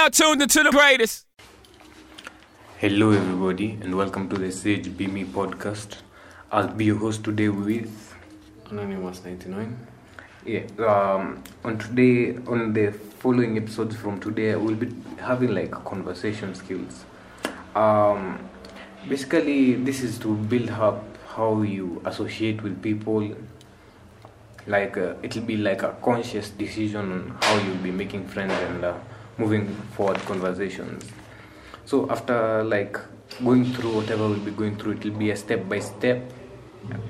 now tuned into the greatest. Hello, everybody, and welcome to the Sage Be Me podcast. I'll be your host today with Anonymous 99. yeah. Um, on today, on the following episodes from today, we'll be having like conversation skills. Um, basically, this is to build up how you associate with people. Like uh, it'll be like a conscious decision on how you'll be making friends and uh, moving forward conversations. So after like going through whatever we'll be going through, it'll be a step by step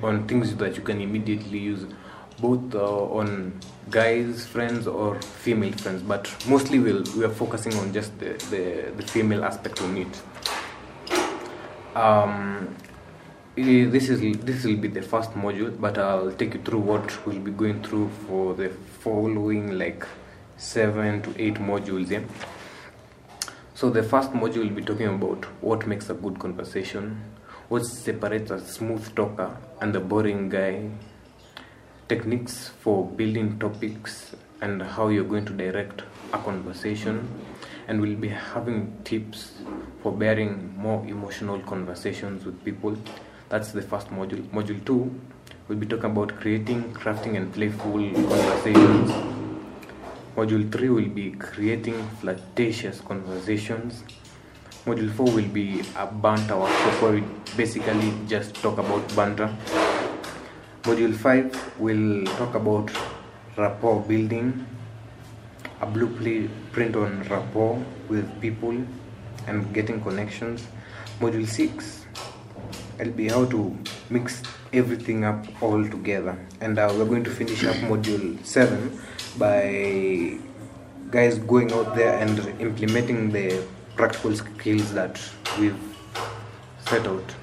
on things that you can immediately use, both uh, on guys friends or female friends. But mostly we'll we are focusing on just the the, the female aspect on it. Um, this is this will be the first module, but I'll take you through what we'll be going through for the following like seven to eight modules. Yeah. So the first module will be talking about what makes a good conversation, what separates a smooth talker and the boring guy, techniques for building topics and how you're going to direct a conversation, and we'll be having tips for bearing more emotional conversations with people. That's the first module. Module two, we'll be talking about creating, crafting, and playful conversations. Module 3 will be creating flirtatious conversations. Module 4 will be a banter workshop where we basically just talk about banter. Module 5 will talk about rapport building, a blueprint on rapport with people and getting connections. Module 6 will be how to mix everything up all together. And uh, we're going to finish up module 7 by guys going out there and implementing the practical skills that we've set out.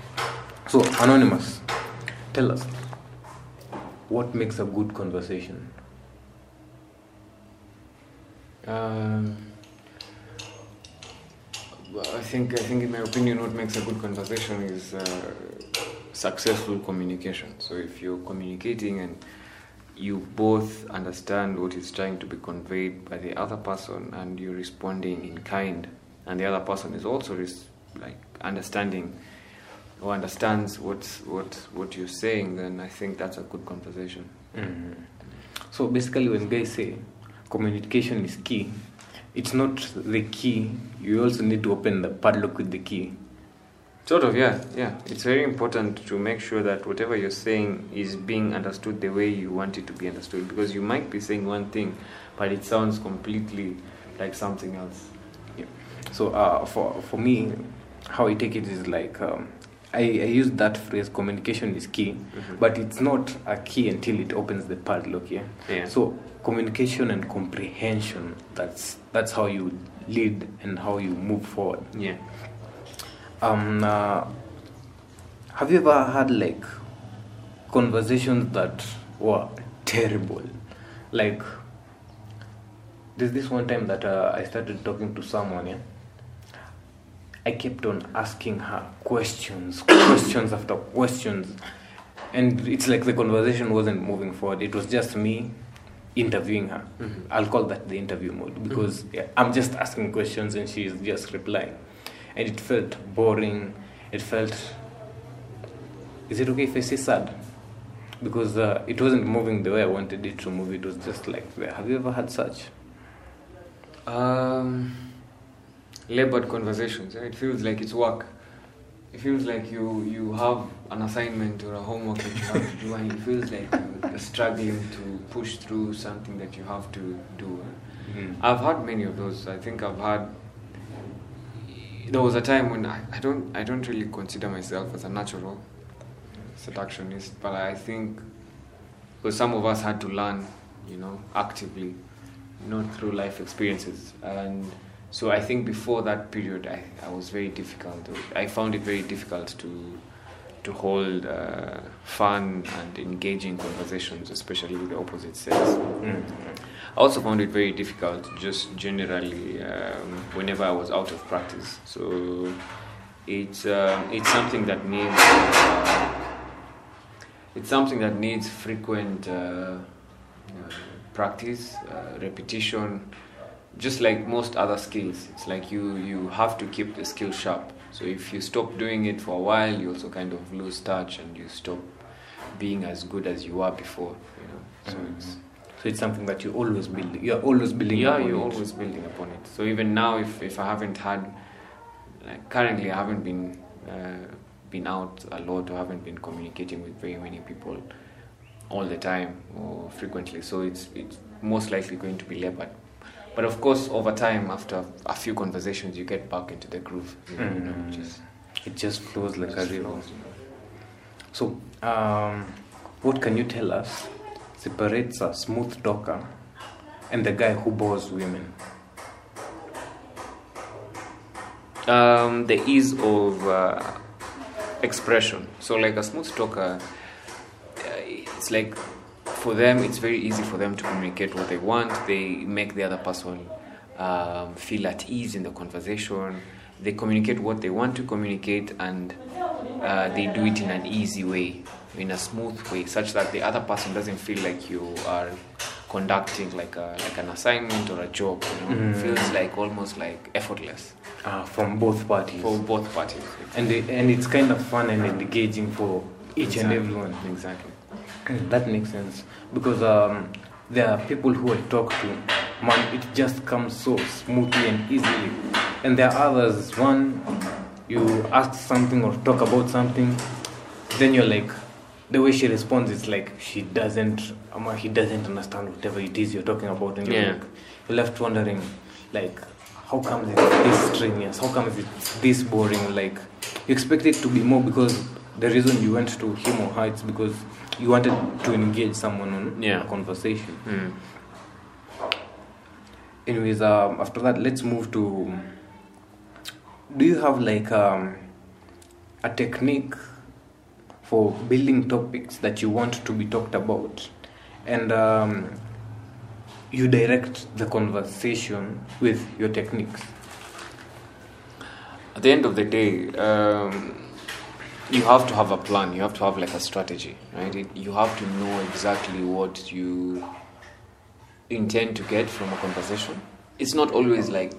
So, Anonymous, tell us what makes a good conversation? Um, I think, I think, in my opinion, what makes a good conversation is uh, successful communication. So if you're communicating and you both understand what is trying to be conveyed by the other person and you're responding in kind and the other person is also res- like understanding or understands what what what you're saying then i think that's a good conversation Mhm. So basically, when guys say communication is key, it's not the key. You also need to open the padlock with the key. Sort of, yeah, yeah. It's very important to make sure that whatever you're saying is being understood the way you want it to be understood because you might be saying one thing, but it sounds completely like something else. Yeah. So uh, for for me, how I take it is like um, I, I use that phrase communication is key, Mhm. but it's not a key until it opens the padlock. Yeah. Yeah. So communication and comprehension. That's that's how you lead and how you move forward. Yeah. Um, uh, have you ever had like conversations that were terrible? Like, there's this one time that uh, I started talking to someone, yeah. I kept on asking her questions, questions after questions, and it's like the conversation wasn't moving forward. It was just me interviewing her. Mhm. I'll call that the interview mode because yeah, I'm just asking questions and she's just replying, and it felt boring. It felt. Is it okay if I say sad? Because uh, it wasn't moving the way I wanted it to move. It was just like, have you ever had such? Um, labored conversations. yeah, It feels like it's work. It feels like you you have an assignment or a homework that you have to do, and it feels like you're struggling to push through something that you have to do. Mm. I've had many of those. I think I've had. There was a time when I, I don't I don't really consider myself as a natural seductionist, but I think because some of us had to learn, you know, actively, not through life experiences, and so I think before that period, I, I was very difficult. I found it very difficult to to hold uh, fun and engaging conversations, especially with the opposite sex. Mm. I also found it very difficult, just generally, um, whenever I was out of practice. So it's um, it's something that needs uh, it's something that needs frequent uh, uh, practice, uh, repetition, just like most other skills, it's like you you have to keep the skill sharp. So if you stop doing it for a while, you also kind of lose touch and you stop being as good as you were before. You know, so Mhm. it's So it's something that you're always build. You're always building. yeah, you're it. always building upon it. So even now, if if I haven't had like currently, I haven't been uh, been out a lot or haven't been communicating with very many people all the time or frequently. So it's it's most likely going to be leopard. But of course, over time, after a few conversations, you get back into the groove. You know, you know, Mm. just, It just flows like a river. flows, you know. So, um, what can you tell us separates a smooth talker and the guy who bores women? um, the ease of uh, expression. So, like a smooth talker, uh, it's like for them, it's very easy for them to communicate what they want. They make the other person um, feel at ease in the conversation. They communicate what they want to communicate, and uh, they do it in an easy way, in a smooth way, such that the other person doesn't feel like you are conducting like a like an assignment or a job. You know, Mm. it feels like almost like effortless Uh, from both parties. for both parties. and, the, and it's kind of fun and engaging for each and everyone. Exactly. That makes sense because um, there are people who I talk to, man, it just comes so smoothly and easily. And there are others, one, you ask something or talk about something, then you're like, the way she responds is like she doesn't, um, he doesn't understand whatever it is you're talking about, and you're, Yeah. like, you're left wondering, like, how come it's this strenuous? How come it's this boring? Like, you expect it to be more because the reason you went to him or her it's because you wanted to engage someone on Yeah. a conversation. Mm. Anyways, um, after that, let's move to. Do you have like um, a technique for building topics that you want to be talked about, and um, you direct the conversation with your techniques? At the end of the day, um, you have to have a plan. You have to have like a strategy, right? It, you have to know exactly what you intend to get from a conversation. It's not always like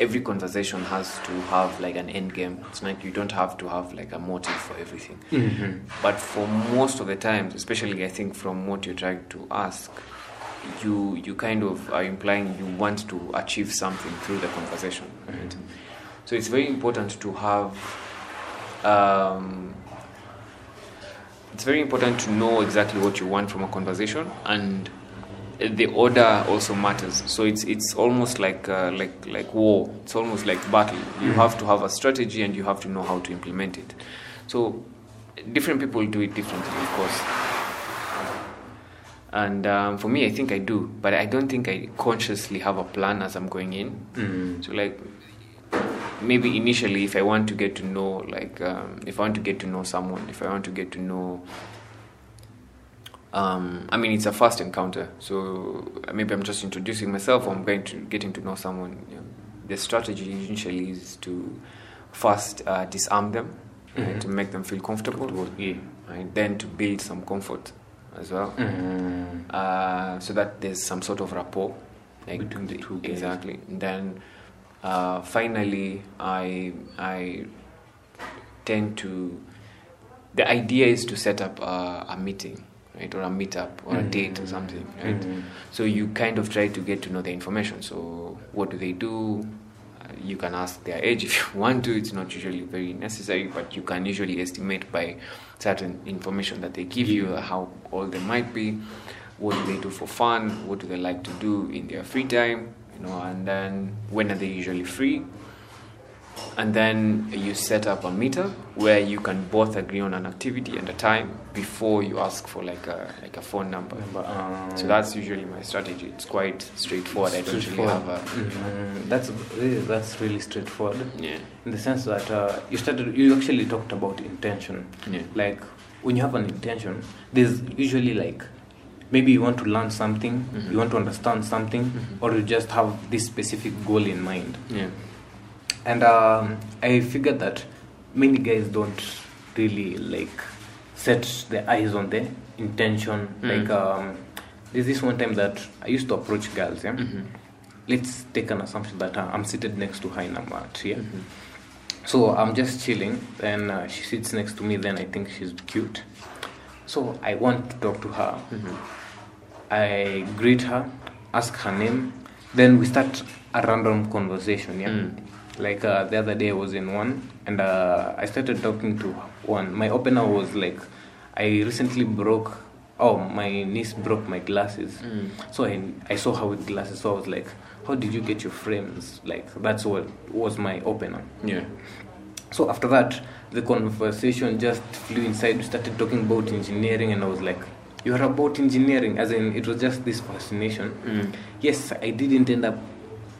every conversation has to have like an end game. It's like you don't have to have like a motive for everything. Mm-hmm. But for most of the times, especially I think from what you're trying to ask, you you kind of are implying you want to achieve something through the conversation. Right? So it's very important to have. Um, it's very important to know exactly what you want from a conversation, and the order also matters. So it's it's almost like uh, like like war. It's almost like battle. You have to have a strategy, and you have to know how to implement it. So different people do it differently, of course. And um, for me, I think I do, but I don't think I consciously have a plan as I'm going in. Mm-hmm. So like maybe initially, if I want to get to know, like um, if I want to get to know someone, if I want to get to know, um, I mean, it's a first encounter. So maybe I'm just introducing myself, or I'm going to getting to know someone. You know, the strategy initially is to first uh, disarm them, right, Mhm. to make them feel comfortable, Yeah. right? Then to build some comfort as well Mm-hmm. uh, so that there's some sort of rapport like Between the two exactly and then uh, finally i i tend to the idea is to set up a, a meeting right or a meetup or a date or something right? Mhm. so you kind of try to get to know the information. So what do they do? Uh, you can ask their age if you want to. It's not usually very necessary but you can usually estimate by certain information that they give you how old they might be what do they do for fun what do they like to do in their free time you know and then when are they usually free and then you set up a meetup where you can both agree on an activity and a time before you ask for like a like a phone number But, um, so that's usually my strategy. It's quite straightforward. I don't really have a Mhm. That's really, that's really straightforward yeah in the sense that uh, you started. You actually talked about intention. yeah Like when you have an intention, there's usually like maybe you want to learn something, Mhm. you want to understand something, Mhm. or you just have this specific goal in mind. yeah And um, I figured that many guys don't really like set their eyes on the intention. Mm. Like um, there's this one time that I used to approach girls, yeah, Mhm. let's take an assumption that uh, I'm seated next to her in a mat. Yeah. Mhm. So I'm just chilling, then uh, she sits next to me. Then I think she's cute. So I want to talk to her. Mhm. I greet her, ask her name, then we start a random conversation. Yeah, Mm. Like uh, the other day I was in one, and uh, I started talking to one. My opener was like, I recently broke. Oh, my niece broke my glasses. Mm. So I, I saw her with glasses. So I was like, how did you get your frames? Like that's what was my opener. Yeah. So after that, the conversation just flew inside. We started talking about engineering, and I was like, "You are about engineering," as in it was just this fascination. Mm. Yes, I didn't end up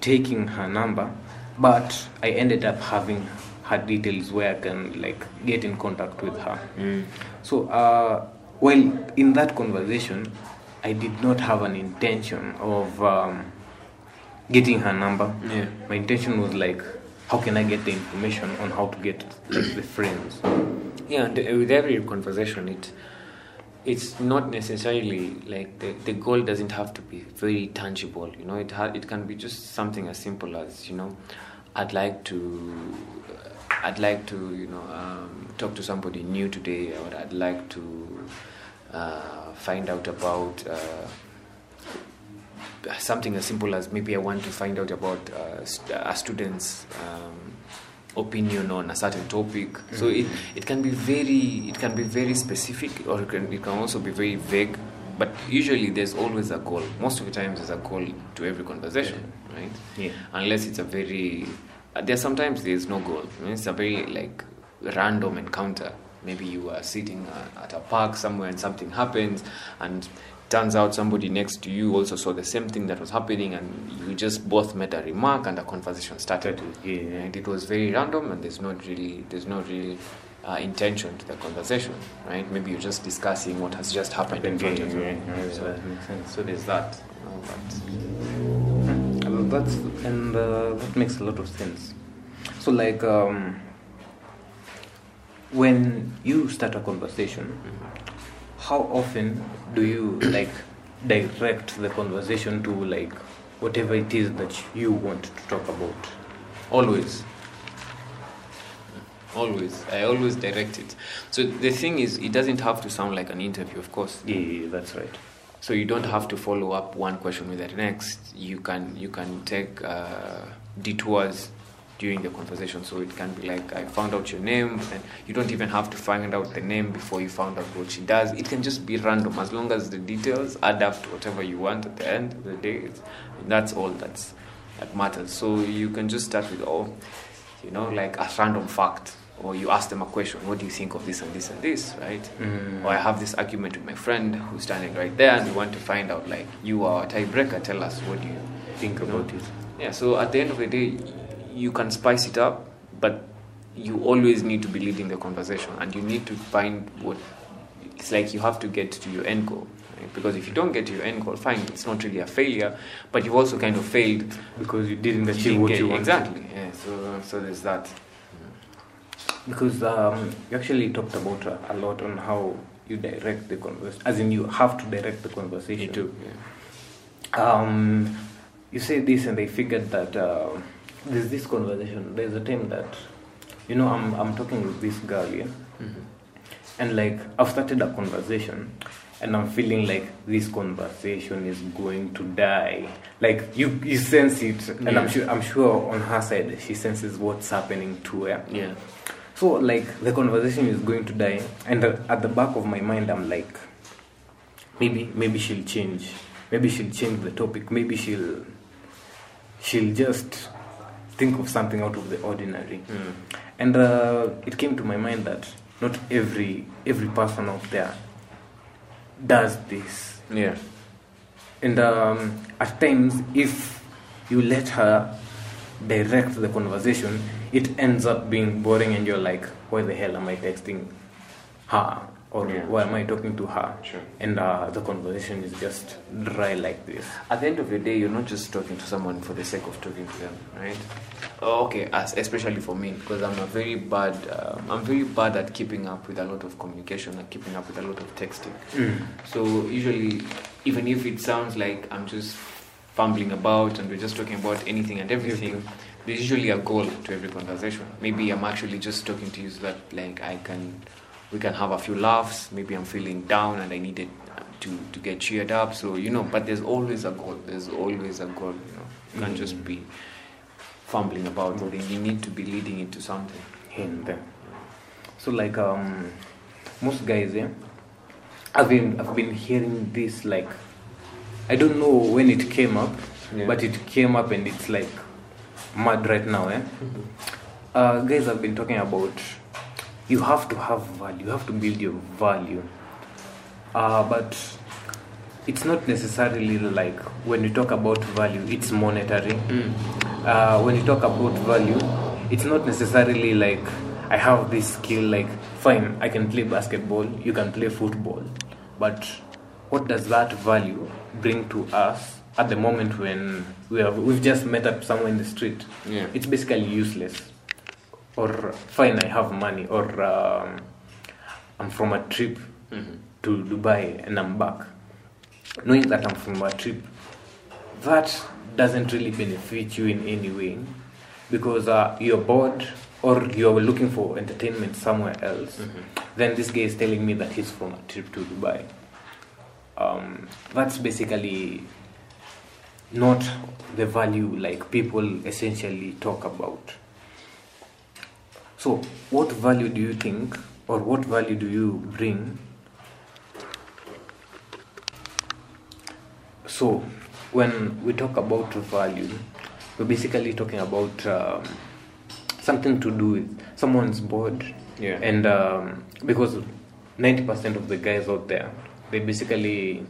taking her number, but I ended up having her details where I can like get in contact with her. Mm. So uh, while in that conversation, I did not have an intention of um, getting her number. Yeah. My intention was like, how can I get the information on how to get like the friends? Yeah, and uh, with every conversation, it it's not necessarily like the, the goal doesn't have to be very tangible. You know, it ha- it can be just something as simple as you know, I'd like to. I'd like to, you know, um, talk to somebody new today, or I'd like to uh, find out about uh, something as simple as maybe I want to find out about uh, st- a student's um, opinion on a certain topic. So it, it can be very it can be very specific, or it can, it can also be very vague. But usually there's always a goal. Most of the times there's a goal to every conversation, right? Yeah. Unless it's a very uh, there sometimes there's no goal. I mean, it's a very like random encounter. Maybe you are sitting uh, at a park somewhere and something happens, and turns out somebody next to you also saw the same thing that was happening, and you just both made a remark and a conversation started. Yeah. And it was very random, and there's not really there's not really uh, intention to the conversation, right? Maybe you're just discussing what has just happened in front of you. So, that makes sense. so there's that. Uh, but Uh, That's and uh, that makes a lot of sense. So like um, when you start a conversation, how often do you like direct the conversation to like whatever it is that you want to talk about? Always. Always. I always direct it. So the thing is, it doesn't have to sound like an interview, of course. Yeah, yeah, that's right. So you don't have to follow up one question with the next. You can you can take uh, detours during the conversation. So it can be like, I found out your name, and you don't even have to find out the name before you found out what she does. It can just be random as long as the details add up to whatever you want at the end of the day. It's, that's all that's that matters. So you can just start with, oh, you know, like a random fact. Or you ask them a question, what do you think of this and this and this, right? Mm. Or I have this argument with my friend who's standing right there, and we want to find out, like, you are a tiebreaker. Tell us what do you Think you know? about it. Yeah. So at the end of the day, you can spice it up, but you always need to be leading the conversation, and you need to find what. It's like you have to get to your end goal. Right? Because if you don't get to your end goal, fine, it's not really a failure, but you've also kind of failed. Because you didn't achieve what you wanted. exactly. Yeah. So so there's that. Because um, you actually talked about uh, a lot on how you direct the conversation, as in you have to direct the conversation. Me too. Yeah. Um, you say this, and I figured that uh, there's this conversation. There's a time that, you know, I'm I'm talking with this girl, yeah, Mhm. and like I've started a conversation, and I'm feeling like this conversation is going to die. Like you, you sense it, and I'm sure I'm sure on her side she senses what's happening to her. Yeah. So like the conversation is going to die, and at the back of my mind, I'm like, maybe maybe she'll change, maybe she'll change the topic, maybe she'll she'll just think of something out of the ordinary. Mm. And uh, it came to my mind that not every every person out there does this, Yeah. and um, at times if you let her direct the conversation, it ends up being boring, and you're like, why the hell am I texting her? Or Yeah. why am I talking to her? Sure. And uh, the conversation is just dry like this. At the end of the day, you're not just talking to someone for the sake of talking to them, right? Oh, okay, as, especially for me, because I'm a very bad, um, I'm very bad at keeping up with a lot of communication and keeping up with a lot of texting. So usually, even if it sounds like I'm just fumbling about and we're just talking about anything and everything, there's usually a goal to every conversation. Maybe I'm actually just talking to you so that like I can, we can have a few laughs. Maybe I'm feeling down and I needed to to get cheered up. So you know, but there's always a goal. There's always a goal. You know, you can't just be fumbling about. Mm. You need to be leading into something. and there. So like um, most guys, yeah, I've been I've been hearing this like I don't know when it came up, Yeah. but it came up and it's like mad right now, eh? Uh, guys have been talking about you have to have value, you have to build your value, uh, but it's not necessarily like when you talk about value, it's monetary uh, when you talk about value, it's not necessarily like I have this skill. Like, fine, I can play basketball, you can play football, but what does that value bring to us at the moment when we have we've just met up somewhere in the street? Yeah. It's basically useless. Or fine, I have money, or um, I'm from a trip Mhm. to Dubai and I'm back. Knowing that I'm from a trip, that doesn't really benefit you in any way because uh, you're bored or you're looking for entertainment somewhere else. Then this guy is telling me that he's from a trip to Dubai. Um, that's basically not the value like people essentially talk about. So, what value do you think, or what value do you bring So, when we talk about value, we're basically talking about um, something to do with someone's bored, Yeah. and um, because ninety percent of the guys out there, they basically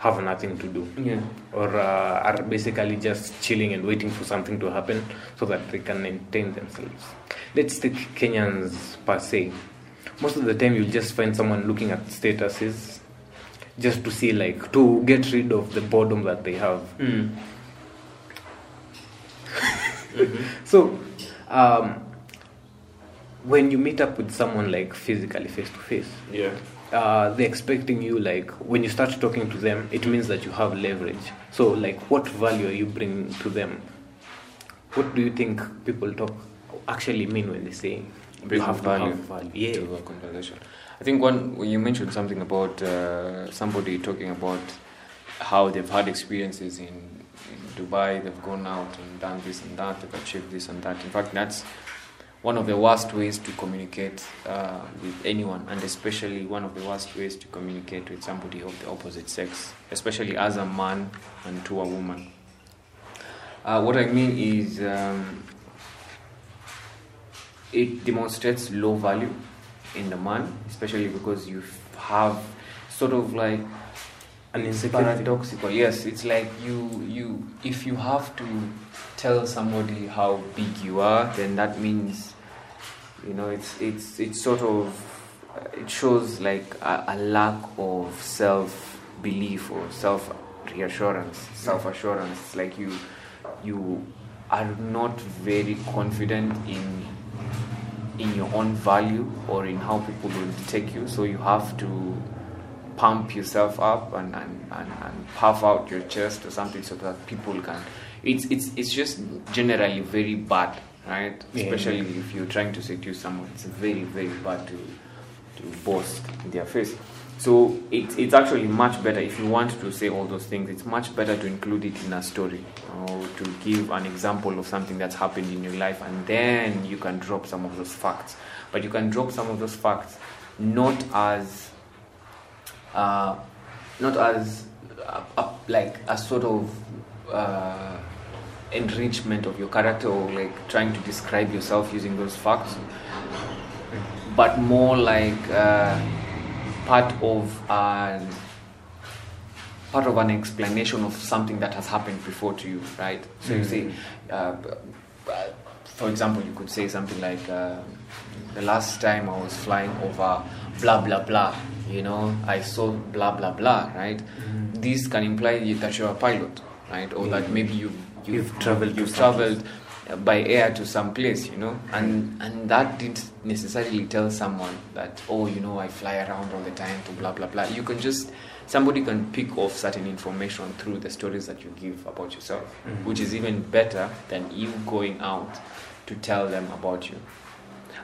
have nothing to do, Yeah. or uh, are basically just chilling and waiting for something to happen so that they can entertain themselves. Let's take Kenyans per se. Most of the time, you'll just find someone looking at statuses just to see, like, to get rid of the boredom that they have. Mm. So, um, when you meet up with someone like physically face to face, Yeah. Uh, they're expecting you like when you start talking to them, it means that you have leverage. So, like, what value are you bringing to them? What do you think people talk actually mean when they say Bring you have value, have value? Yeah. to a conversation. I think one when you mentioned something about uh, somebody talking about how they've had experiences in, in Dubai, they've gone out and done this and that, they've achieved this and that. In fact, that's one of the worst ways to communicate uh, with anyone, and especially one of the worst ways to communicate with somebody of the opposite sex, especially as a man and to a woman. Uh, what I mean is, um, it demonstrates low value in the man, especially because you have sort of like An insecurity. paradoxical. Yes, it's like you you if you have to tell somebody how big you are, then that means you know it's it's it's sort of it shows like a, a lack of self belief or self reassurance, self assurance. Like you you are not very confident in in your own value or in how people will take you. So you have to pump yourself up and, and, and, and puff out your chest or something so that people can. It's, it's, it's just generally very bad, right? Yeah. Especially if you're trying to seduce someone. It's very, very bad to, to boast in their face. So it's, it's actually much better if you want to say all those things. It's much better to include it in a story or to give an example of something that's happened in your life, and then you can drop some of those facts. But you can drop some of those facts not as uh, not as uh, uh, like a sort of uh, enrichment of your character or like trying to describe yourself using those facts, but more like uh, part of an part of an explanation of something that has happened before to you, right? So you say, uh, b- b- for example, you could say something like, uh, "The last time I was flying over blah blah blah, you know, I saw blah blah blah, right? This can imply that you're a pilot, right? Or that maybe you You've traveled you've traveled by air to some place, you know, and and that didn't necessarily tell someone that oh, you know, I fly around all the time to blah blah blah. You can just somebody can pick off certain information through the stories that you give about yourself, Mhm. which is even better than you going out to tell them about you.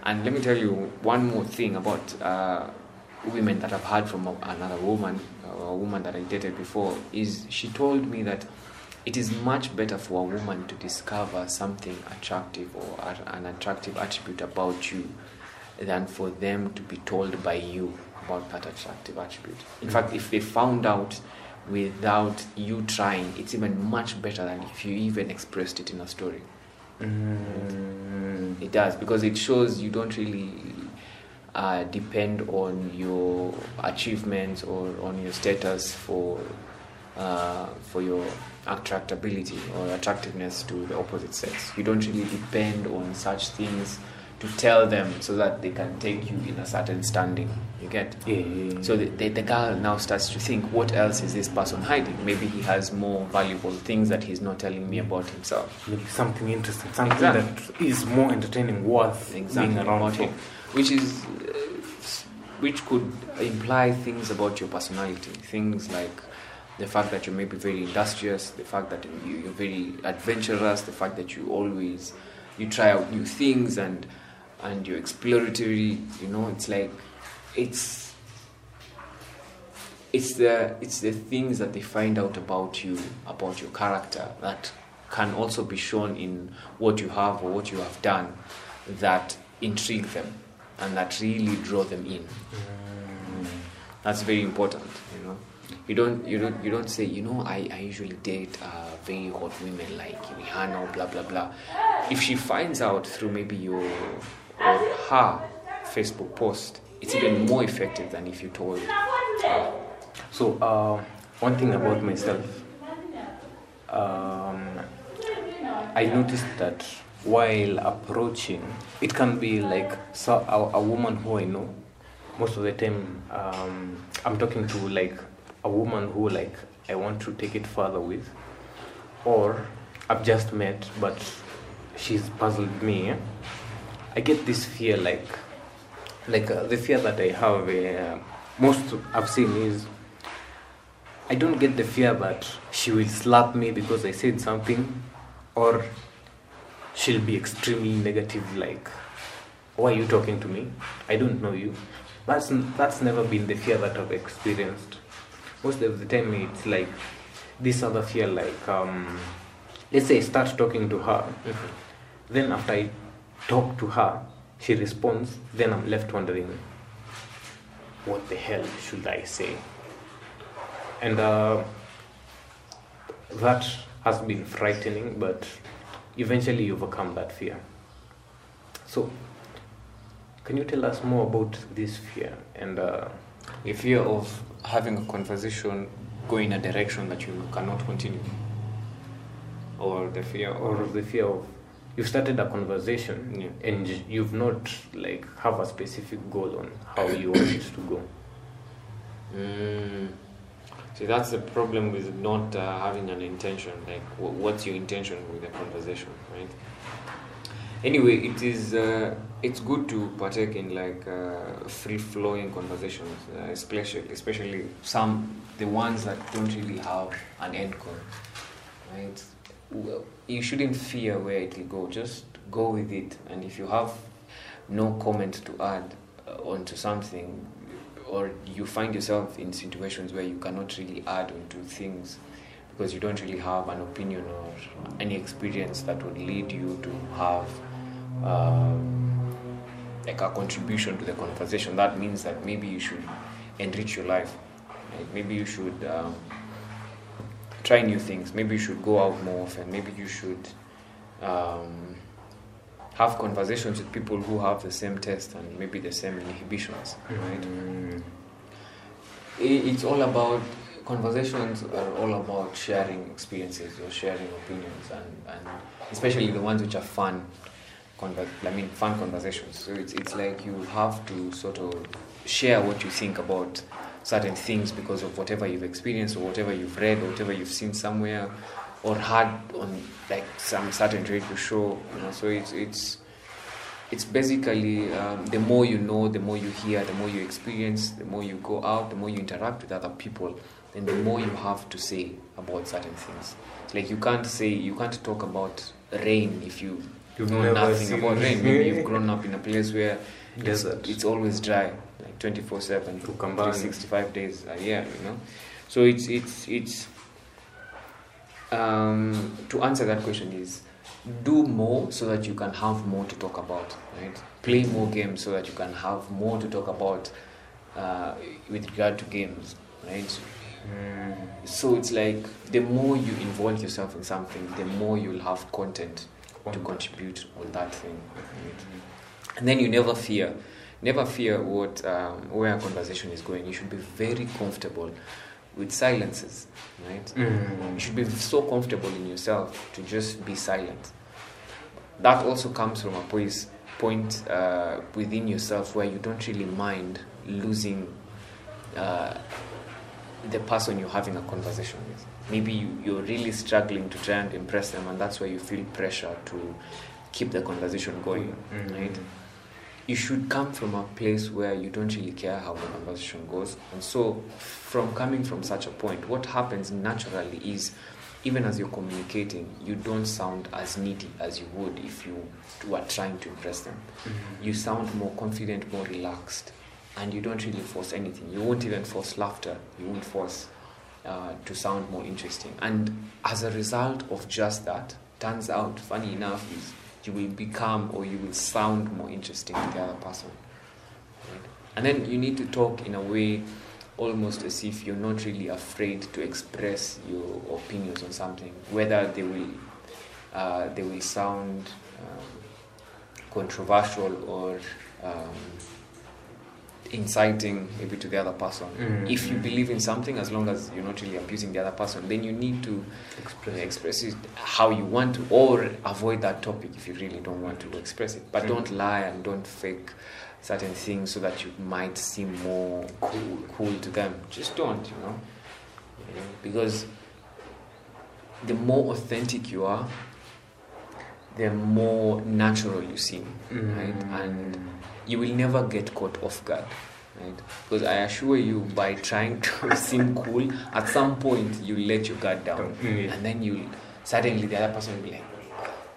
And let me tell you one more thing about uh, women that I've heard from another woman, a woman that I dated before, is she told me that it is much better for a woman to discover something attractive or an attractive attribute about you than for them to be told by you about that attractive attribute. In fact, if they found out without you trying, it's even much better than if you even expressed it in a story. Mm. It does because it shows you don't really uh, depend on your achievements or on your status for uh, for your attractability or attractiveness to the opposite sex. You don't really depend on such things to tell them so that they can take you in a certain standing. You get. Yeah, yeah, yeah. So the, the, the girl now starts to think, what else is this person hiding? Maybe he has more valuable things that he's not telling me about himself. Maybe something interesting, something Exactly. that is more entertaining, worth exactly being around for. him, which is uh, which could imply things about your personality, things like the fact that you may be very industrious, the fact that you, you're very adventurous, the fact that you always you try out new things and and you're exploratory. You know, it's like it's it's the it's the things that they find out about you about your character that can also be shown in what you have or what you have done that intrigue them and that really draw them in Mm. that's very important you know you don't you don't you don't say you know i, I usually date uh, very hot women like rihanna blah blah blah if she finds out through maybe your or her facebook post it's even more effective than if you told her So, uh, one thing about myself, um, I noticed that while approaching, it can be like so, a, a woman who I know. Most of the time, um, I'm talking to like a woman who like I want to take it further with, or I've just met, but she's puzzled me. I get this fear, like, like uh, the fear that I have. Uh, most I've seen is I don't get the fear that she will slap me because I said something, or she'll be extremely negative, like, why are you talking to me? I don't know you. That's that's never been the fear that I've experienced. Most of the time, it's like this other fear, like, um, let's say I start talking to her, then after I talk to her, she responds, then I'm left wondering, what the hell should I say? and uh, that has been frightening but eventually you overcome that fear. So can you tell us more about this fear? And uh, a fear of having a conversation go in a direction that you cannot continue or the fear or of the fear of you've started a conversation Yeah. and you've not like have a specific goal on how you want it to go Mm. See, that's the problem with not uh, having an intention. Like, wh- what's your intention with the conversation, right? Anyway, it is uh, it's good to partake in like uh, free flowing conversations, uh, especially especially some the ones that don't really have an end goal, right? Well, you shouldn't fear where it will go. Just go with it, and if you have no comment to add uh, onto something, or you find yourself in situations where you cannot really add onto things because you don't really have an opinion or any experience that would lead you to have um, like a contribution to the conversation. That means that maybe you should enrich your life. Right? Maybe you should um, try new things. Maybe you should go out more often. Maybe you should um, have conversations with people who have the same taste and maybe the same inhibitions. Right? Mm. It's all about conversations are all about sharing experiences or sharing opinions and, and especially the ones which are fun conver- I mean fun conversations. So it's, it's like you have to sort of share what you think about certain things because of whatever you've experienced or whatever you've read or whatever you've seen somewhere or heard on like some certain radio show you know. So it's it's it's basically um, the more you know, the more you hear, the more you experience, the more you go out, the more you interact with other people, then the more you have to say about certain things. Like you can't say you can't talk about rain if you You've know nothing about rain. Maybe you've grown up in a place where it's, Desert. it's always dry, like twenty four seven, Ukambani. sixty five days a year. You know, so it's it's it's. Um, to answer that question is do more so that you can have more to talk about right play more games so that you can have more to talk about uh, with regard to games right so it's like the more you involve yourself in something the more you'll have content to contribute on that thing. And then you never fear. Never fear what um, where a conversation is going. You should be very comfortable with silences right? You should be so comfortable in yourself to just be silent. That also comes from a place point, point uh, within yourself where you don't really mind losing uh, the person you're having a conversation with. Maybe you, you're really struggling to try and impress them, and that's why you feel pressure to keep the conversation going, Mhm. right? you should come from a place where you don't really care how the conversation goes. And so, from coming from such a point, what happens naturally is even as you're communicating, you don't sound as needy as you would if you were trying to impress them. You sound more confident, more relaxed, and you don't really force anything. You won't even force laughter, you won't force uh, to sound more interesting. And as a result of just that, turns out, funny enough, is you will become or you will sound more interesting to the other person. And then you need to talk in a way almost as if you're not really afraid to express your opinions on something, whether they will uh, they will sound um, controversial or um, inciting maybe to the other person. Mm. If you believe in something, as long as you're not really abusing the other person, then you need to Express. express it how you want to, or avoid that topic if you really don't want to express it. But Mm. don't lie and don't fake certain things so that you might seem more cool, cool to them. Just don't, you know, You know, because the more authentic you are, the more natural you seem, right? And you will never get caught off guard right because i assure you by trying to seem cool at some point you let your guard down Mm. and then you suddenly the other person will be like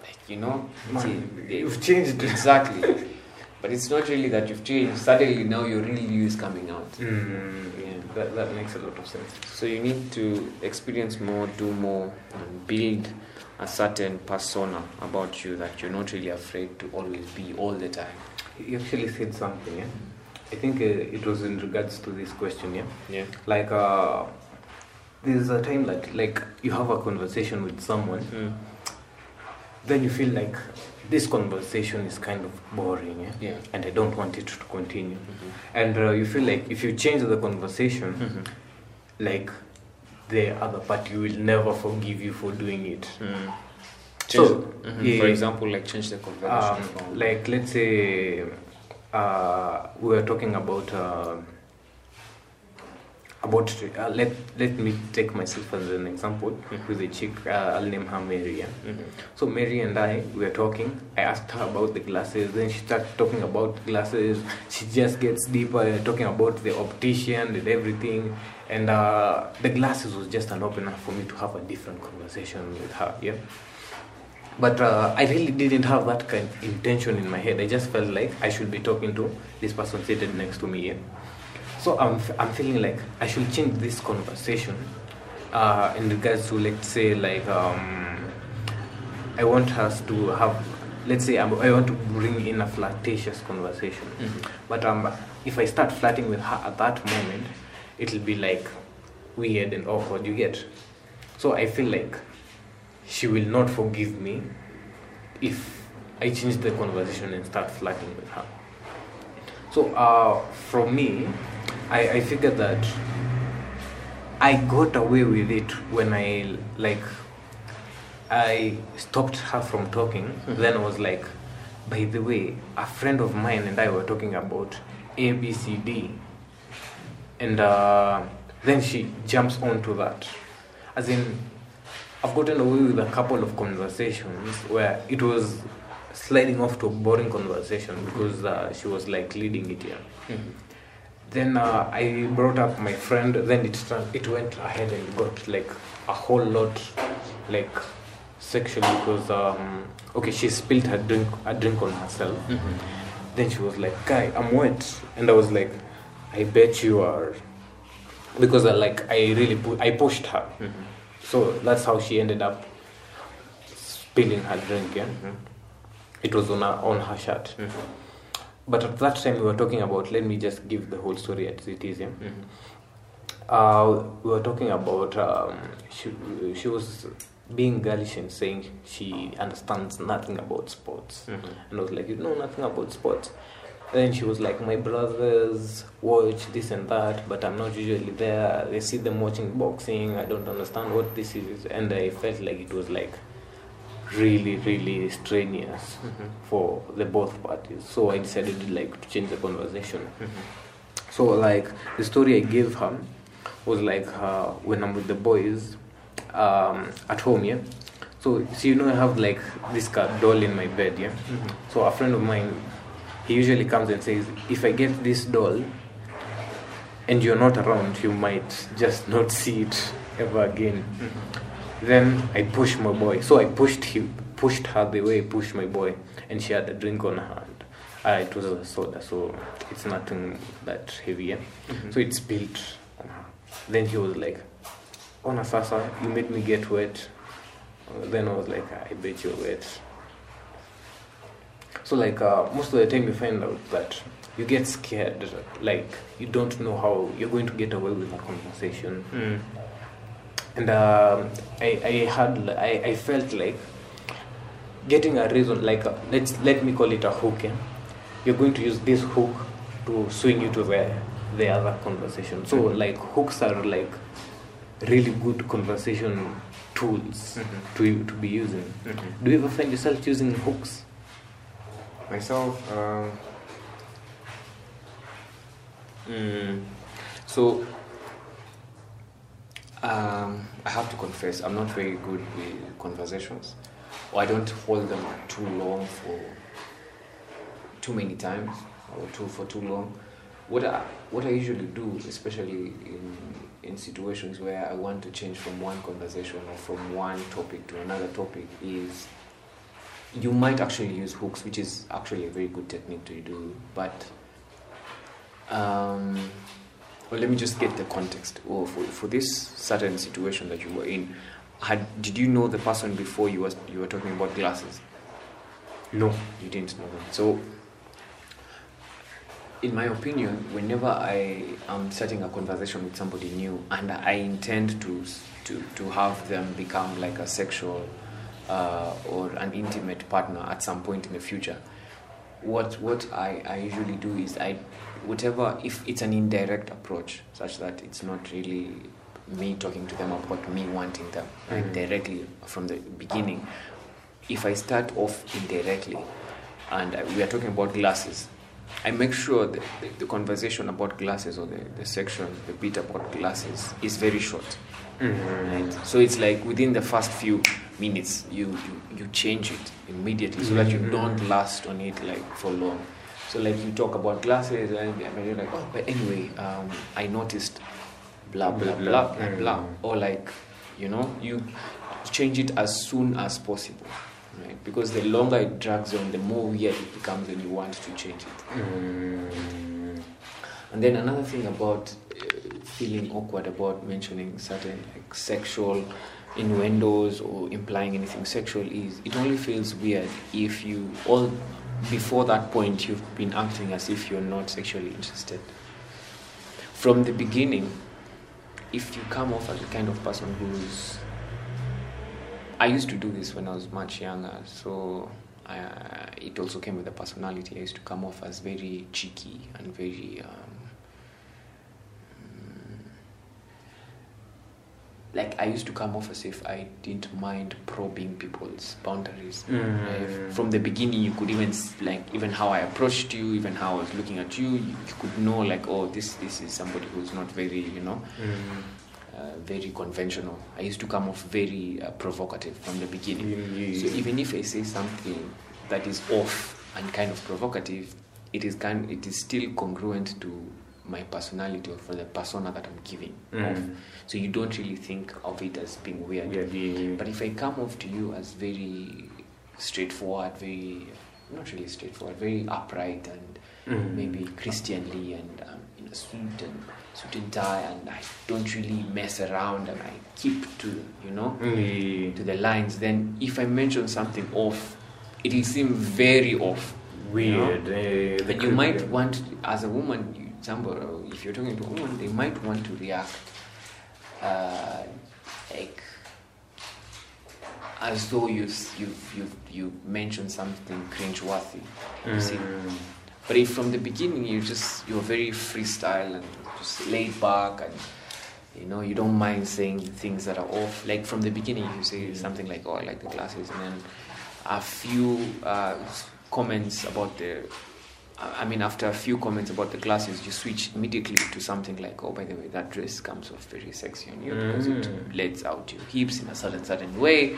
like you know Man, see, you've changed. exactly but it's not really that you've changed suddenly now your real you is coming out Mm, Yeah. that, that makes a lot of sense. so you need to experience more do more and build a certain persona about you that you're not really afraid to always be all the time You actually said something, yeah? I think uh, it was in regards to this question, yeah? yeah Like, uh, there's a time that, like, you have a conversation with someone, mm. then you feel like this conversation is kind of boring, yeah? yeah And I don't want it to continue. Mhm. And uh, you feel like if you change the conversation, Mhm. like, the other party will never forgive you for doing it. Mm. So, Change- mhm. yeah, for example, like change the conversation. Um, like let's say uh, we were talking about uh, about uh, let let me take myself as an example Mhm. with a chick uh, I'll name her Mary yeah? Mhm. so Mary and I we were talking I asked her about the glasses then she started talking about glasses she just gets deeper talking about the optician and everything and uh, the glasses was just an opener for me to have a different conversation with her yeah but uh, I really didn't have that kind of intention in my head. I just felt like I should be talking to this person seated next to me. Yeah? So I'm, f- I'm feeling like I should change this conversation uh, in regards to, let's say, like, um, I want us to have, let's say, I'm, I want to bring in a flirtatious conversation. Mhm. But um, if I start flirting with her at that moment, it'll be like weird and awkward, you get? So I feel like she will not forgive me if I change the conversation and start flirting with her. So uh, from me, I, I figured that I got away with it when I like I stopped her from talking. Mhm. Then I was like, by the way, a friend of mine and I were talking about A B C D, and uh, then she jumps onto that, as in I've gotten away with a couple of conversations where it was sliding off to a boring conversation because uh, she was like leading it here. Mhm. then uh, I brought up my friend. Then it it went ahead and got like a whole lot, like sexually because um, okay, she spilled her drink a drink on herself. Then she was like, "Guy, I'm wet," and I was like, "I bet you are," because I like I really pu- I pushed her. So that's how she ended up spilling her drink. Yeah, it was on her on her shirt. But at that time we were talking about. Let me just give the whole story as it is. Yeah. Uh, we were talking about um, she, she was being girlish and saying she understands nothing about sports. And I was like, You know nothing about sports? Then she was like, My brothers watch this and that, but I'm not usually there. They see them watching boxing. I don't understand what this is. And I felt like it was like really, really strenuous for the both parties. So I decided like to change the conversation. So like the story I gave her was like uh, when I'm with the boys um, at home, yeah. So, so you know I have like this doll in my bed, yeah. So a friend of mine, he usually comes and says, if I get this doll and you're not around, you might just not see it ever again. Mm-hmm. Then I pushed my boy. So I pushed him, pushed her the way I pushed my boy, and she had a drink on her hand. Uh, it was a soda, so it's nothing that heavy. Yeah? So it spilled on her. Then he was like, oh, "Ona sasa, you made me get wet." Then I was like, "I bet you're wet." So like uh, most of the time, you find out that you get scared, like you don't know how you're going to get away with a conversation. And um, I, I had I, I felt like getting a reason like uh, let's let me call it a hook yeah? you're going to use this hook to swing you to the the other conversation. So like hooks are like really good conversation tools to to be using. Do you ever find yourself using hooks Myself, um, Mm. So, um, I have to confess, I'm not very good with conversations, or I don't hold them too long for too many times, or too for too long. What I what I usually do, especially in in situations where I want to change from one conversation or from one topic to another topic, is you might actually use hooks, which is actually a very good technique to do, but um, well, let me just get the context. Or for, for this certain situation that you were in, had did you know the person before you was you were talking about glasses? no You didn't know them. So, in my opinion, whenever I am starting a conversation with somebody new and I intend to to to have them become like a sexual uh, or an intimate partner at some point in the future, what what I, I usually do is I whatever if it's an indirect approach such that it's not really me talking to them about me wanting them Mhm. directly from the beginning if I start off indirectly and we are talking about glasses I make sure that the, the conversation about glasses or the, the section the bit about glasses is very short right? So it's like within the first few minutes, you, you, you change it immediately so that you Mhm. don't last on it like for long. So like you talk about glasses and and you're like, oh, but anyway, um, I noticed blah blah Blah, blah blah. blah blah, Mm. or like, you know, you change it as soon as possible, right? Because the longer it drags on, the more weird it becomes, and you want to change it. Mm. And then another thing about feeling awkward about mentioning certain like sexual innuendos or implying anything sexual is it only feels weird if you all before that point you've been acting as if you're not sexually interested. From the beginning, if you come off as the kind of person who's I used to do this when I was much younger, so uh, it also came with the personality. I used to come off as very cheeky and very um, mm, like I used to come off as if I didn't mind probing people's boundaries. Mm. Uh, from the beginning, you could even like even how I approached you, even how I was looking at you. You, you could know like, oh, this this is somebody who's not very, you know, Mm. uh, very conventional. I used to come off very uh, provocative from the beginning. You- So even if I say something that is off and kind of provocative, it is kind, it is still congruent to my personality or for the persona that I'm giving Mm. off. So you don't really think of it as being weird. Yeah, yeah, But if I come off to you as very straightforward, very not really straightforward, very upright and Mm. maybe Christianly and um, in a suit and suit and tie, and I don't really mess around and I keep to you know Yeah. to the lines. Then if I mention something off, it will seem very off. you know? Weird. the And you might want, as a woman, somebody, if you're talking to a woman, they might want to react uh, like as though you you you you mentioned something cringe-worthy. You see, Mm. but if from the beginning you just you're very freestyle and just laid back and you know you don't mind saying things that are off. Like from the beginning, you say something like, "Oh, I like the glasses," and then a few uh, comments about the. I mean, after a few comments about the glasses, you switch immediately to something like, "Oh, by the way, that dress comes off very sexy on you because it Mm. lets out your hips in a certain certain way."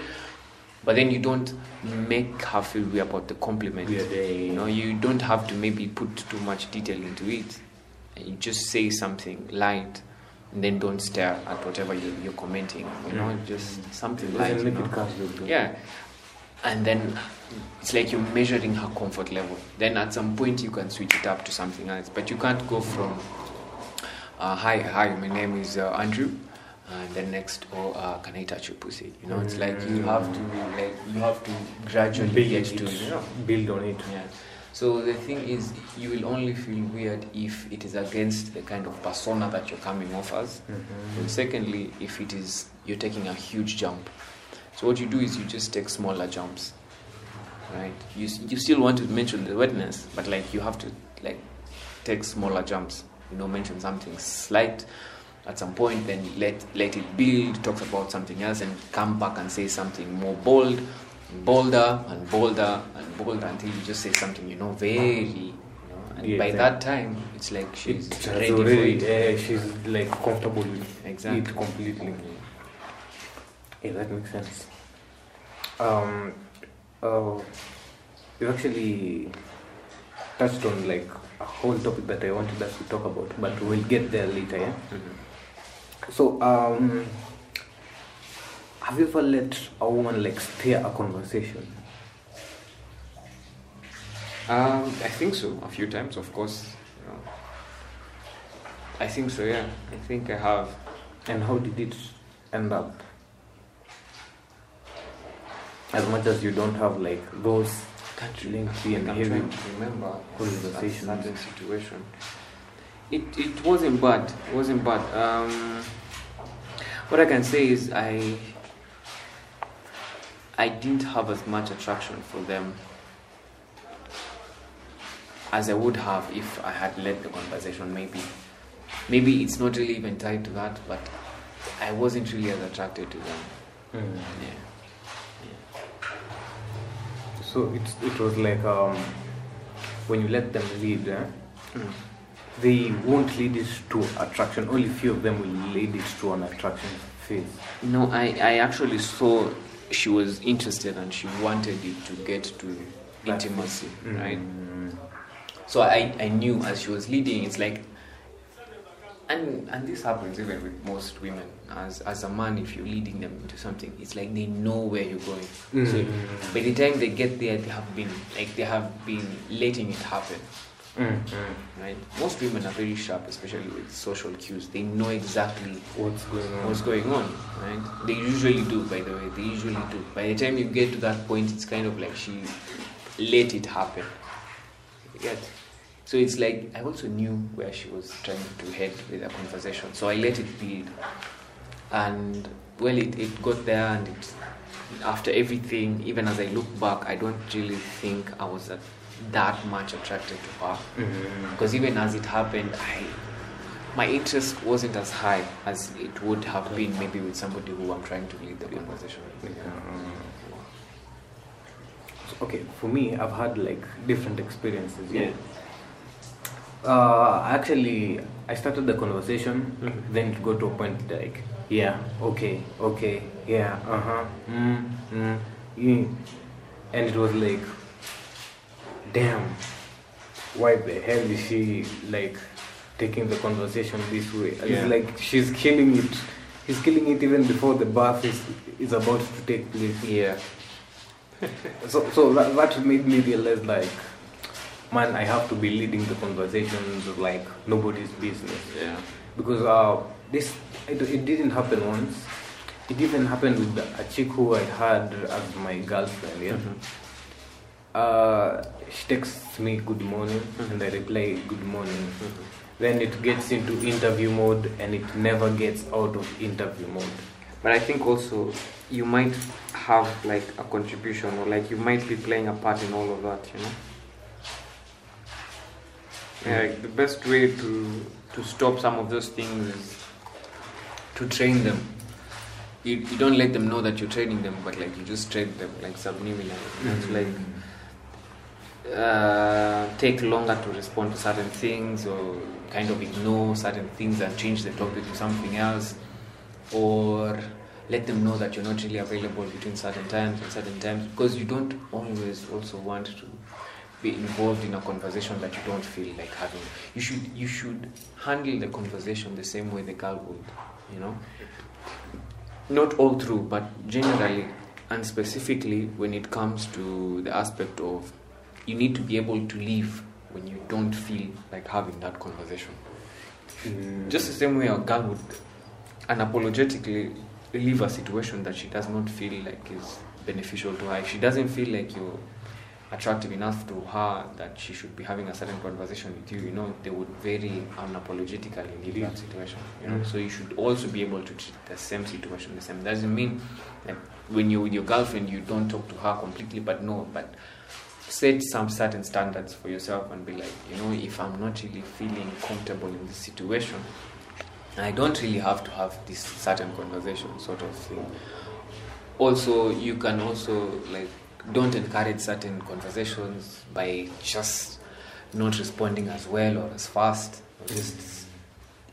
But then you don't make her feel weird about the compliment. You know, you don't have to maybe put too much detail into it. You just say something light, and then don't stare at whatever you, you're commenting. You know, Mm. just something light. You know? Yeah. And then it's like you're measuring her comfort level. Then at some point you can switch it up to something else. But you can't go from, uh, hi, hi, my name is uh, Andrew. And then next, oh, uh, can I touch your pussy? You know, it's like you have to, like, you have to gradually Build get it, to, you know. build on it. Yeah. So the thing is, you will only feel weird if it is against the kind of persona that you're coming off as. Mhm. And secondly, if it is you're taking a huge jump. So what you do is you just take smaller jumps, right? You you still want to mention the wetness, but like you have to like take smaller jumps. You know, mention something slight at some point, then let let it build. Talks about something else, and come back and say something more bold, bolder and bolder and bolder until you just say something you know very. You know, and Yeah, by exactly. that time, it's like she's ready already, for it. eh, she's like comfortable with Exactly. it completely. Yeah, that makes sense. Um, uh, you actually touched on like a whole topic that I wanted us to talk about, but we'll get there later. Yeah. Mhm. So, um, have you ever let a woman like steer a conversation? Um, I think so. A few times, of course. You know. I think so. Yeah, I think I have. And how did it end up? As much as you don't have like those Can't lengthy and I'm heavy remember conversations. a certain situation. It it wasn't bad. It wasn't bad. Um, what I can say is I I didn't have as much attraction for them as I would have if I had led the conversation. Maybe maybe it's not really even tied to that, but I wasn't really as attracted to them. Yeah. So it's it was like um, when you let them lead, eh, Mm. they won't lead it to attraction. Only few of them will lead it to an attraction phase. No, I, I actually saw she was interested and she wanted it to get to intimacy, right? Mm. So I, I knew as she was leading, it's like, and and this happens even with most women. As as a man, if you're leading them into something, it's like they know where you're going. So Mm. by the time they get there, they have been like they have been letting it happen, Mm, mm. right? Most women are very sharp, especially with social cues. They know exactly What's going on? what's going on, right? They usually do, by the way. They usually do. By the time you get to that point, it's kind of like she let it happen. You get? So it's like I also knew where she was trying to head with the conversation, so I let it be. And well, it, it got there, and it, after everything, even as I look back, I don't really think I was that, that much attracted to her Mm. because even as it happened i my interest wasn't as high as it would have been maybe with somebody who i'm trying to lead the conversation with Okay, for me, I've had like different experiences. Yeah. Uh, actually, I started the conversation, Mhm. then it got to a point like, yeah, okay, okay, yeah, uh huh, mm, mm, mm. and it was like, damn, why the hell is she like taking the conversation this way. Yeah. It's like she's killing it. He's killing it even before the bath is is about to take place. Yeah. So so that, that made me realize like, man, I have to be leading the conversations like nobody's business. Yeah. because uh, this it, it didn't happen once. It even happened with a chick who I had as my girlfriend. Yeah. Mhm. Uh, she texts me good morning and I reply good morning. Then it gets into interview mode and it never gets out of interview mode. But I think also you might have like a contribution or like you might be playing a part in all of that, you know. Yeah, like the best way to to stop some of those things is To train them. You, you don't let them know that you're training them, but like you just train them like subliminally. It's like uh, take longer to respond to certain things or kind of ignore certain things and change the topic to something else or let them know that you're not really available between certain times and certain times because you don't always also want to be involved in a conversation that you don't feel like having. You should you should handle the conversation the same way the girl would you know? Not all through but generally and specifically when it comes to the aspect of you need to be able to leave when you don't feel like having that conversation. Just the same way a girl would unapologetically leave a situation that she does not feel like is beneficial to her. If she doesn't feel like you're attractive enough to her that she should be having a certain conversation with you, you know, they would very unapologetically leave that situation. You know, so you should also be able to treat the same situation the same. Doesn't mean that when you're with your girlfriend you don't talk to her completely, but no, but set some certain standards for yourself and be like, you know, if I'm not really feeling comfortable in this situation, I don't really have to have this certain conversation sort of thing. Also, you can also like don't encourage certain conversations by just not responding as well or as fast, or just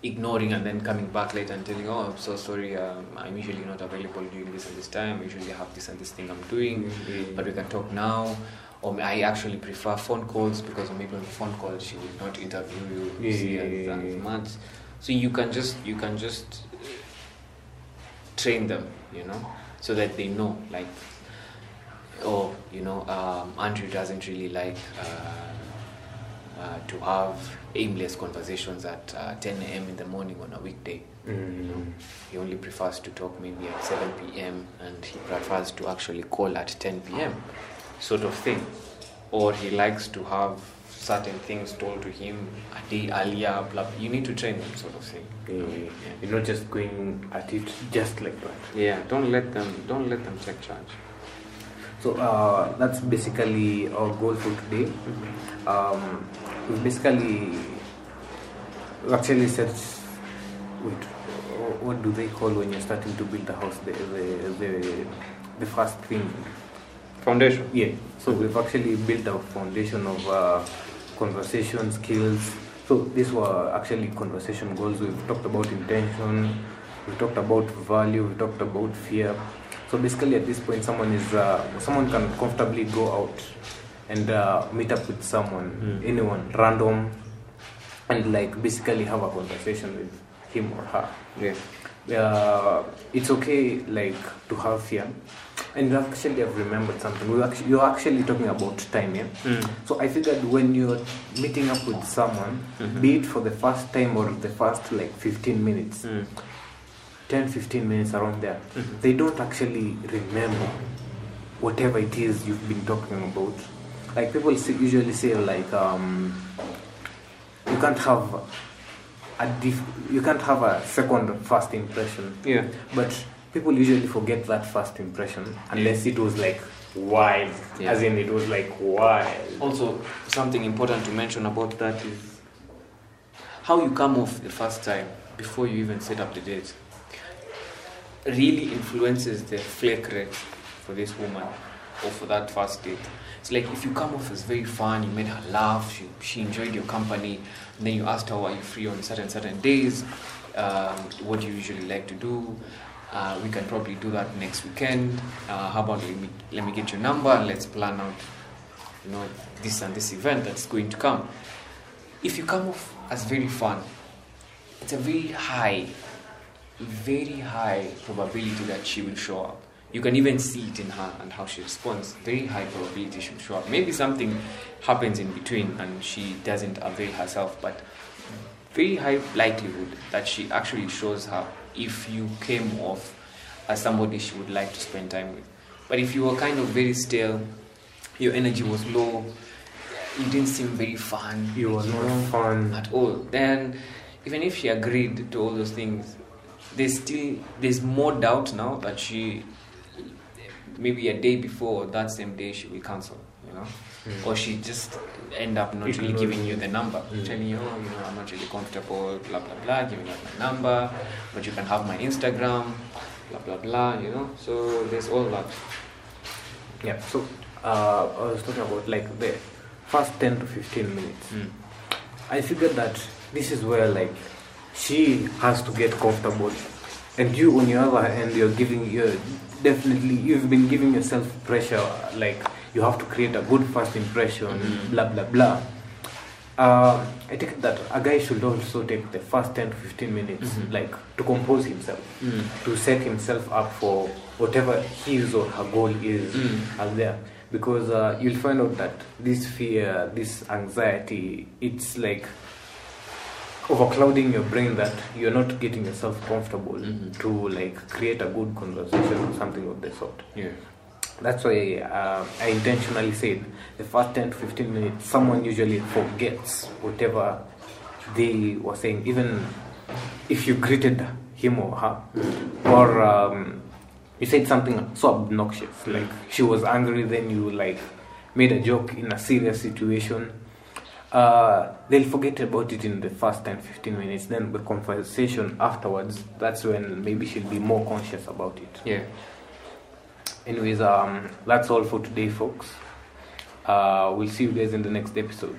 ignoring and then coming back later and telling, oh, I'm so sorry, um, I'm usually not available during this and this time. I usually have this and this thing I'm doing, but we can talk now. Or I actually prefer phone calls because maybe on the phone call she will not interview you Yeah, see, yeah, yeah, as yeah. much. So you can just you can just train them, you know, so that they know like, oh, you know, um, Andrew doesn't really like uh, uh, to have aimless conversations at uh, 10 a.m. in the morning on a weekday. You know, he only prefers to talk maybe at 7 p.m. and he prefers to actually call at 10 p.m. sort of thing. Or he likes to have certain things told to him a day earlier. Blah, blah. You need to train them, sort of thing. Yeah. You're not just going at it just like that. yeah, don't let them don't let them take charge. So uh, that's basically our goal for today. Um, we basically actually set. Wait, what do they call when you're starting to build a house? The the the, the first thing. Foundation. Yeah. So we've actually built a foundation of uh, conversation skills. So these were actually conversation goals. We've talked about intention. We talked about value. We talked about fear. So basically, at this point, someone is uh, someone can comfortably go out and uh, meet up with someone, Mm. anyone, random, and like basically have a conversation with him or her Yeah. uh, it's okay like to have fear and you actually have remembered something we actually, you're actually talking about time yeah so i figured when you're meeting up with someone Mhm. be it for the first time or the first like 15 minutes Mm. 10 15 minutes around there Mhm. they don't actually remember whatever it is you've been talking about like people usually say like um, you can't have a diff- you can't have a second first impression Yeah. but people usually forget that first impression unless it was like wild Yeah. as in it was like wild Also, something important to mention about that is how you come off the first time before you even set up the date really influences the flake rate for this woman or for that first date. It's like if you come off as very fun, you made her laugh, she, she enjoyed your company, and then you asked her, are you free on certain certain days? Um, what do you usually like to do? Uh, we can probably do that next weekend. Uh, how about let me, let me get your number and let's plan out you know this and this event that's going to come if you come off as very fun, it's a very high, very high probability that she will show up. You can even see it in her and how she responds. Very high probability she will show up. Maybe something happens in between and she doesn't avail herself, but very high likelihood that she actually shows up if you came off as somebody she would like to spend time with. But if you were kind of very stale, your energy was low, you didn't seem very fun, You were not fun. at all. Then, even if she agreed to all those things, there's still there's more doubt now that she maybe a day before or that same day she will cancel. You know, Mm. or she just end up not really giving you the number, Mm. telling you, oh, you know, I'm not really comfortable, blah blah blah, giving out my number, but you can have my Instagram, blah blah blah. You know, so there's all that. Yeah. So uh, I was talking about like the first ten to fifteen minutes. Mm. I figured that this is where like she has to get comfortable, and you on your other hand, you're giving you definitely you've been giving yourself pressure like you have to create a good first impression, Mhm. blah blah blah. Uh, I think that a guy should also take the first ten to fifteen minutes Mhm. like to compose himself, Mm. to set himself up for whatever his or her goal is Mm. out there because uh, you'll find out that this fear this anxiety it's like overclouding your brain that you're not getting yourself comfortable Mhm. to like create a good conversation or something of the sort Yeah. that's why uh, i intentionally said the first 10 to 15 minutes someone usually forgets whatever they were saying even if you greeted him or her or um, you said something so obnoxious like she was angry then you like made a joke in a serious situation uh, they'll forget about it in the first 10 15 minutes then the conversation afterwards that's when maybe she'll be more conscious about it. Yeah. anyways um, that's all for today folks. Uh, we'll see you guys in the next episode